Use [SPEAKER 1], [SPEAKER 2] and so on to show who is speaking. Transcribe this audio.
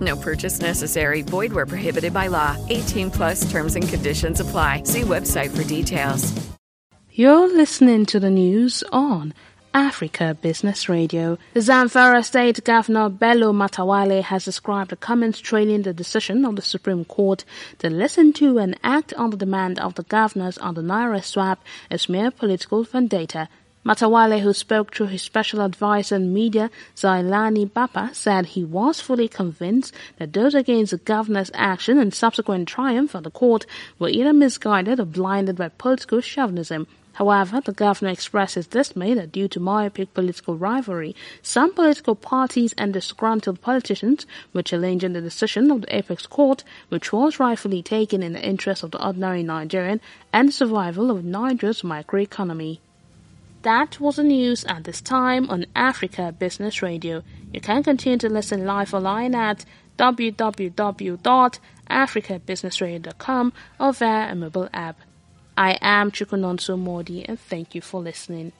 [SPEAKER 1] No purchase necessary. Void where prohibited by law. 18 plus terms and conditions apply. See website for details.
[SPEAKER 2] You're listening to the news on Africa Business Radio. The Zamfara State Governor Bello Matawalle has described the comments trailing the decision of the Supreme Court to listen to and act on the demand of the governors on the Naira swap as mere political vendetta. Matawalle, who spoke through his special advisor on media, Zailani Bappa, said he was fully convinced that those against the governor's action and subsequent triumph at the court were either misguided or blinded by political chauvinism. However, the governor expressed his dismay that due to myopic political rivalry, some political parties and disgruntled politicians were challenging the decision of the apex court, which was rightfully taken in the interest of the ordinary Nigerian and the survival of Nigeria's microeconomy. That was the news at this time on Africa Business Radio. You can continue to listen live online at www.africabusinessradio.com or via a mobile app. I am Chukunonso Modi and thank you for listening.